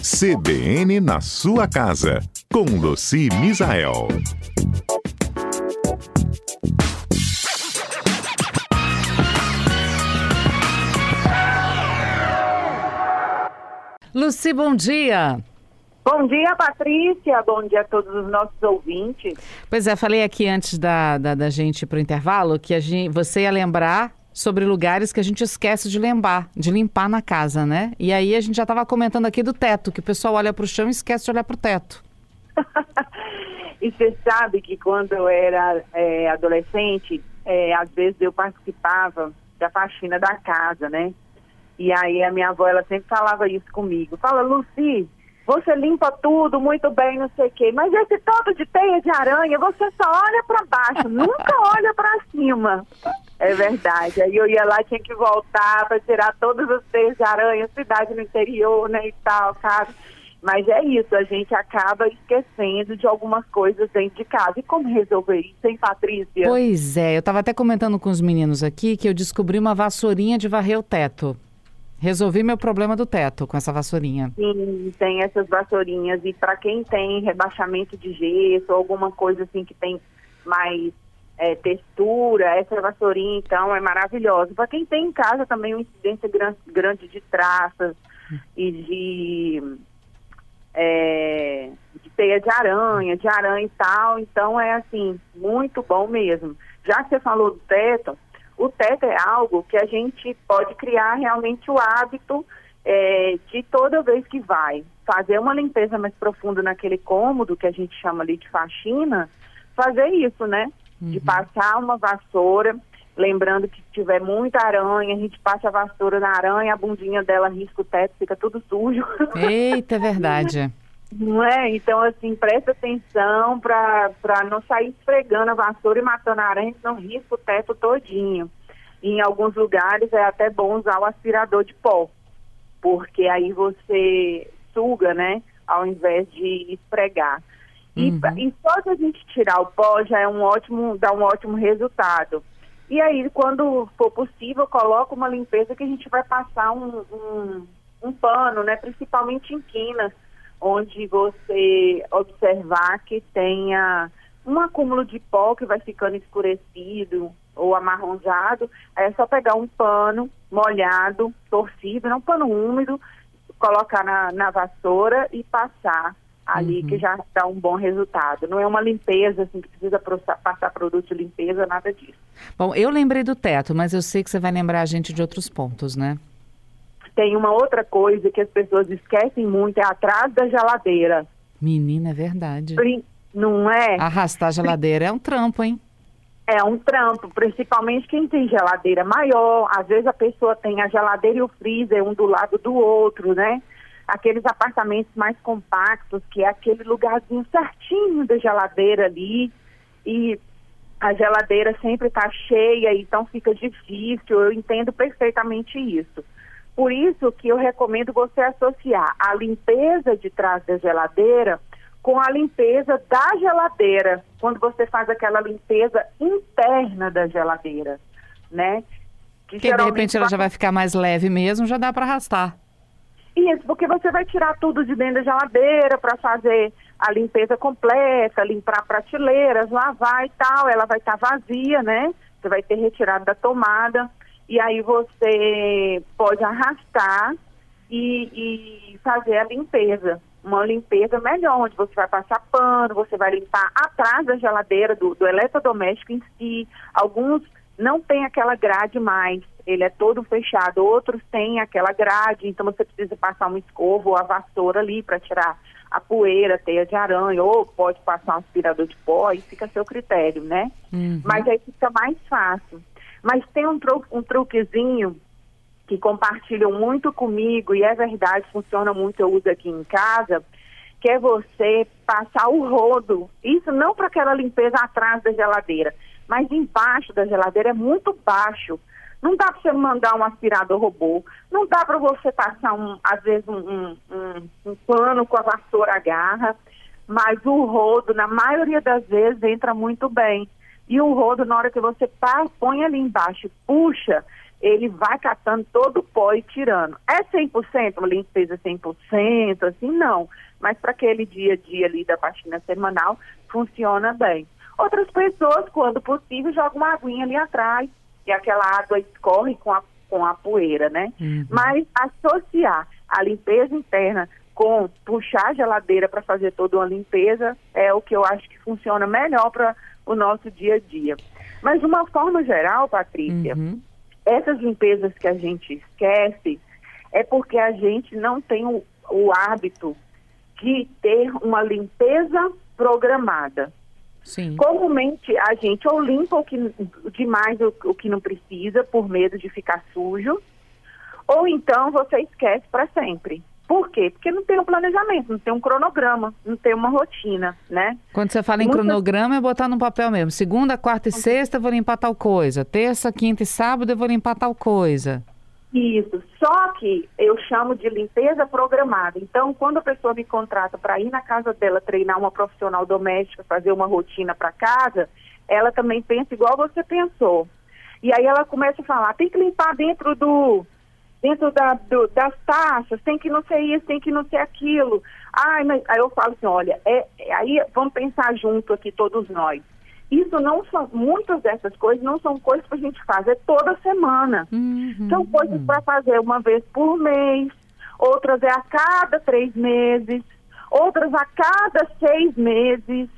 CBN na sua casa, com Luci Misael. Luci, bom dia. Bom dia, Patrícia. Bom dia a todos os nossos ouvintes. Pois é, falei aqui antes da, da, da gente ir para o intervalo que a gente, você ia lembrar sobre lugares que a gente esquece de limpar, de limpar na casa, né? E aí a gente já estava comentando aqui do teto, que o pessoal olha para o chão e esquece de olhar para o teto. e você sabe que quando eu era é, adolescente, é, às vezes eu participava da faxina da casa, né? E aí a minha avó, ela sempre falava isso comigo. Fala, Luci, você limpa tudo muito bem, não sei o quê, mas esse todo de teia de aranha, você só olha para baixo, nunca olha para cima. É verdade. Aí eu ia lá, tinha que voltar para tirar todas as teias de aranha, cidade no interior, né, e tal, sabe? Mas é isso, a gente acaba esquecendo de algumas coisas dentro de casa. E como resolver isso, hein, Patrícia? Pois é, eu estava até comentando com os meninos aqui que eu descobri uma vassourinha de varrer o teto. Resolvi meu problema do teto com essa vassourinha. Sim, tem essas vassourinhas. E para quem tem rebaixamento de gesso, alguma coisa assim que tem mais é, textura, essa vassourinha, então, é maravilhosa. Para quem tem em casa também uma incidência gran grande de traças e de, é, de teia de aranha, de aranha e tal, então é assim, muito bom mesmo. Já que você falou do teto, o teto é algo que a gente pode criar realmente o hábito é, de toda vez que vai fazer uma limpeza mais profunda naquele cômodo que a gente chama ali de faxina, fazer isso, né? Uhum. De passar uma vassoura, lembrando que se tiver muita aranha, a gente passa a vassoura na aranha, a bundinha dela risca o teto, fica tudo sujo. Eita, é verdade. Não é? Então, assim, presta atenção para não sair esfregando a vassoura e matando a aranha, senão risca o teto todinho. E em alguns lugares é até bom usar o aspirador de pó, porque aí você suga, né? Ao invés de esfregar. E, uhum. e só de a gente tirar o pó já é um ótimo, dá um ótimo resultado. E aí, quando for possível, coloca uma limpeza que a gente vai passar um, um, um pano, né? Principalmente em quinas onde você observar que tenha um acúmulo de pó que vai ficando escurecido ou amarronzado, é só pegar um pano molhado, torcido, não um pano úmido, colocar na, na vassoura e passar ali, uhum. que já dá um bom resultado. Não é uma limpeza, assim, que precisa passar produto de limpeza, nada disso. Bom, eu lembrei do teto, mas eu sei que você vai lembrar a gente de outros pontos, né? Tem uma outra coisa que as pessoas esquecem muito, é atrás da geladeira. Menina, é verdade. Não é? Arrastar a geladeira é um trampo, hein? É um trampo, principalmente quem tem geladeira maior. Às vezes a pessoa tem a geladeira e o freezer um do lado do outro, né? Aqueles apartamentos mais compactos, que é aquele lugarzinho certinho da geladeira ali. E a geladeira sempre está cheia, então fica difícil. Eu entendo perfeitamente isso. Por isso que eu recomendo você associar a limpeza de trás da geladeira com a limpeza da geladeira, quando você faz aquela limpeza interna da geladeira, né? Que, que de repente ela já vai ficar mais leve mesmo, já dá para arrastar. Isso, porque você vai tirar tudo de dentro da geladeira para fazer a limpeza completa, limpar prateleiras, lavar e tal. Ela vai estar tá vazia, né? Você vai ter retirado da tomada e aí você pode arrastar e, e, fazer a limpeza. Uma limpeza melhor, onde você vai passar pano, você vai limpar atrás da geladeira, do, do eletrodoméstico em si. Alguns não tem aquela grade mais, ele é todo fechado. Outros têm aquela grade, então você precisa passar uma escova ou a vassoura ali para tirar a poeira, a teia de aranha, ou pode passar um aspirador de pó, e fica a seu critério, né? Uhum. Mas aí fica mais fácil. Mas tem um, tru um truquezinho que compartilham muito comigo, e é verdade, funciona muito, eu uso aqui em casa, que é você passar o rodo. Isso não para aquela limpeza atrás da geladeira, mas embaixo da geladeira é muito baixo. Não dá para você mandar um aspirador robô, não dá para você passar, um, às vezes, um, um, um, um pano com a vassoura a garra, mas o rodo, na maioria das vezes, entra muito bem. E o rodo, na hora que você põe ali embaixo, puxa, ele vai catando todo o pó e tirando. É 100%, uma limpeza 100%, assim, não. Mas para aquele dia a dia ali da faxina semanal, funciona bem. Outras pessoas, quando possível, jogam uma aguinha ali atrás e aquela água escorre com a, com a poeira, né? Uhum. Mas associar a limpeza interna com puxar a geladeira para fazer toda uma limpeza é o que eu acho que funciona melhor para o nosso dia a dia. Mas de uma forma geral, Patrícia, Uhum. essas limpezas que a gente esquece é porque a gente não tem o, o hábito de ter uma limpeza programada. Sim. Comumente a gente ou limpa o que, demais o, o que não precisa por medo de ficar sujo, ou então você esquece para sempre. Por quê? Porque não tem um planejamento, não tem um cronograma, não tem uma rotina, né? Quando você fala em Muitas- cronograma, é botar no papel mesmo. Segunda, quarta e sexta eu vou limpar tal coisa. Terça, quinta e sábado eu vou limpar tal coisa. Isso. Só que eu chamo de limpeza programada. Então, quando a pessoa me contrata para ir na casa dela treinar uma profissional doméstica, fazer uma rotina para casa, ela também pensa igual você pensou. E aí ela começa a falar, tem que limpar dentro do dentro da, do- das taxas, tem que não ser isso, tem que não ser aquilo. Ai, mas aí eu falo assim, olha, é, é- aí vamos pensar junto aqui todos nós. Isso não são, muitas dessas coisas não são coisas que a gente faz, é toda semana. Uhum. São coisas para fazer uma vez por mês, outras é a cada três meses, outras a cada seis meses.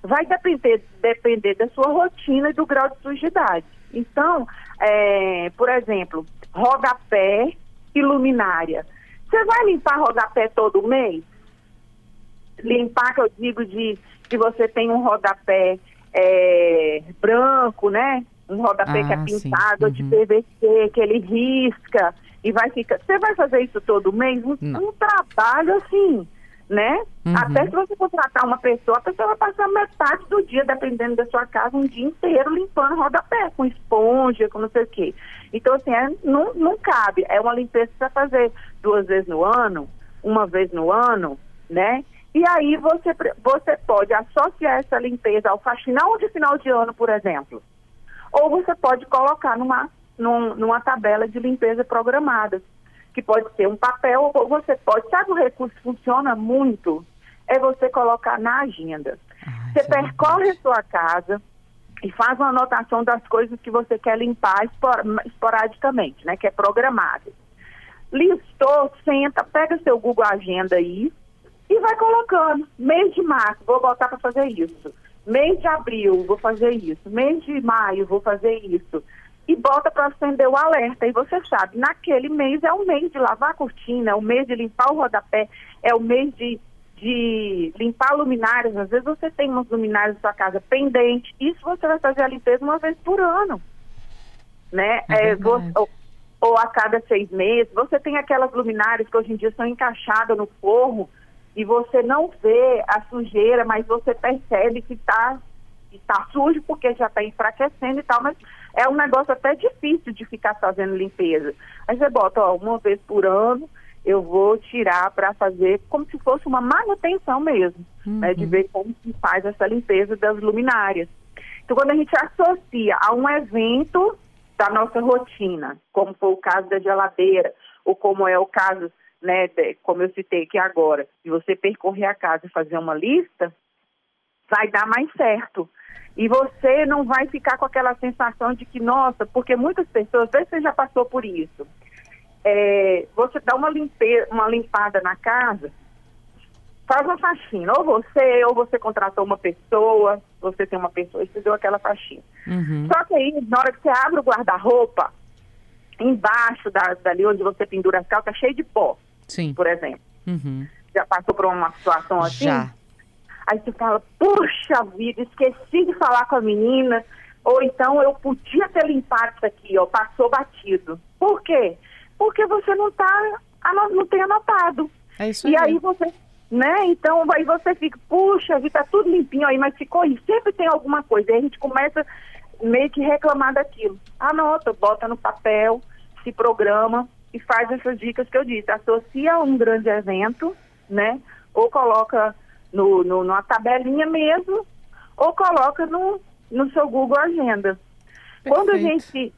Vai depender, depender da sua rotina e do grau de sujidade. Então, é, por exemplo, rodapé e luminária. Você vai limpar rodapé todo mês? Limpar, que eu digo de que você tem um rodapé é, branco, né? Um rodapé que é Ah, pintado ou de Uhum. PVC, que ele risca e vai ficar. Você vai fazer isso todo mês? Um, um trabalho assim, né? Uhum. Até se você contratar uma pessoa, a pessoa vai passar metade do dia, dependendo da sua casa, um dia inteiro limpando rodapé, com esponja, com não sei o quê. Então, assim, é, não, não cabe. É uma limpeza que você vai fazer duas vezes no ano, uma vez no ano, né? E aí você, você pode associar essa limpeza ao faxinal de final de ano, por exemplo. Ou você pode colocar numa, num- numa tabela de limpeza programada, que pode ser um papel, ou você pode. Sabe o recurso funciona muito? É você colocar na agenda. Ah, Você é percorre a sua casa e faz uma anotação das coisas que você quer limpar espor- esporadicamente, né? Que é programado. Listou, senta, pega seu Google Agenda aí e vai colocando. Mês de março, vou botar para fazer isso. Mês de abril, vou fazer isso. Mês de maio, vou fazer isso. E bota para acender o alerta. E você sabe, naquele mês é o mês de lavar a cortina, é o mês de limpar o rodapé, é o mês de, de limpar luminárias. Às vezes você tem umas luminárias na sua casa pendente. Isso você vai fazer a limpeza uma vez por ano. Né? É É, vo- verdade. ou, ou a cada seis meses. Você tem aquelas luminárias que hoje em dia são encaixadas no forro e você não vê a sujeira, mas você percebe que está tá sujo porque já está enfraquecendo e tal, mas é um negócio até difícil de ficar fazendo limpeza. Aí você bota, ó, uma vez por ano eu vou tirar para fazer como se fosse uma manutenção mesmo, né, de ver como se faz essa limpeza das luminárias. Então, quando a gente associa a um evento da nossa rotina, como foi o caso da geladeira, ou como é o caso, né, como eu citei aqui agora, de você percorrer a casa e fazer uma lista, vai dar mais certo. E você não vai ficar com aquela sensação de que, nossa, porque muitas pessoas, se você já passou por isso. É, você dá uma, limpe, uma limpada na casa, faz uma faxina. Ou você, ou você contratou uma pessoa, você tem uma pessoa e você deu aquela faxina. Uhum. Só que aí, na hora que você abre o guarda-roupa, embaixo da, dali onde você pendura as calças, tá cheio de pó, Sim. por exemplo. Uhum. Já passou por uma situação assim? Já. Aí você fala, puxa vida, esqueci de falar com a menina. Ou então eu podia ter limpado isso aqui, ó, passou batido. Por quê? Porque você não tá, não tem anotado. É isso E aí. aí você, né? Então aí você fica, puxa, vida, tá tudo limpinho aí, mas ficou aí. Sempre tem alguma coisa. Aí a gente começa meio que reclamar daquilo. Anota, bota no papel, se programa e faz essas dicas que eu disse. Associa a um grande evento, né? Ou coloca no, no, numa tabelinha mesmo, ou coloca no, no seu Google Agenda. Quando a Perfeito. gente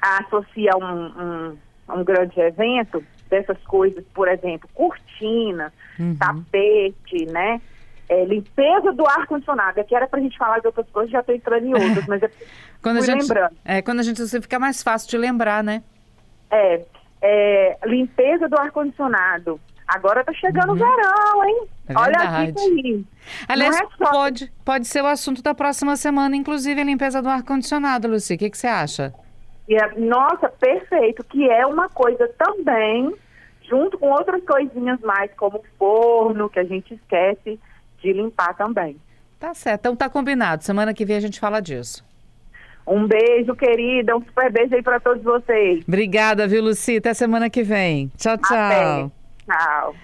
associa um, um, um grande evento, dessas coisas, por exemplo, cortina, Uhum. tapete, né? É, limpeza do ar-condicionado. Aqui era pra gente falar de outras coisas, já tô entrando em outras, mas é Quando a gente, lembrando. é, quando a gente você fica mais fácil de lembrar, né? É, é, limpeza do ar-condicionado. Agora tá chegando o verão, hein? É Olha verdade. aí. Aliás, é pode, pode ser o assunto da próxima semana, inclusive a limpeza do ar-condicionado, Luci. O que, que você acha? É- nossa, perfeito, que é uma coisa também, junto com outras coisinhas mais, como forno, que a gente esquece de limpar também. Tá certo, então tá combinado. Semana que vem a gente fala disso. Um beijo, querida, um super beijo aí pra todos vocês. Obrigada, viu, Luci? Até semana que vem. Tchau, tchau. Até. Tchau.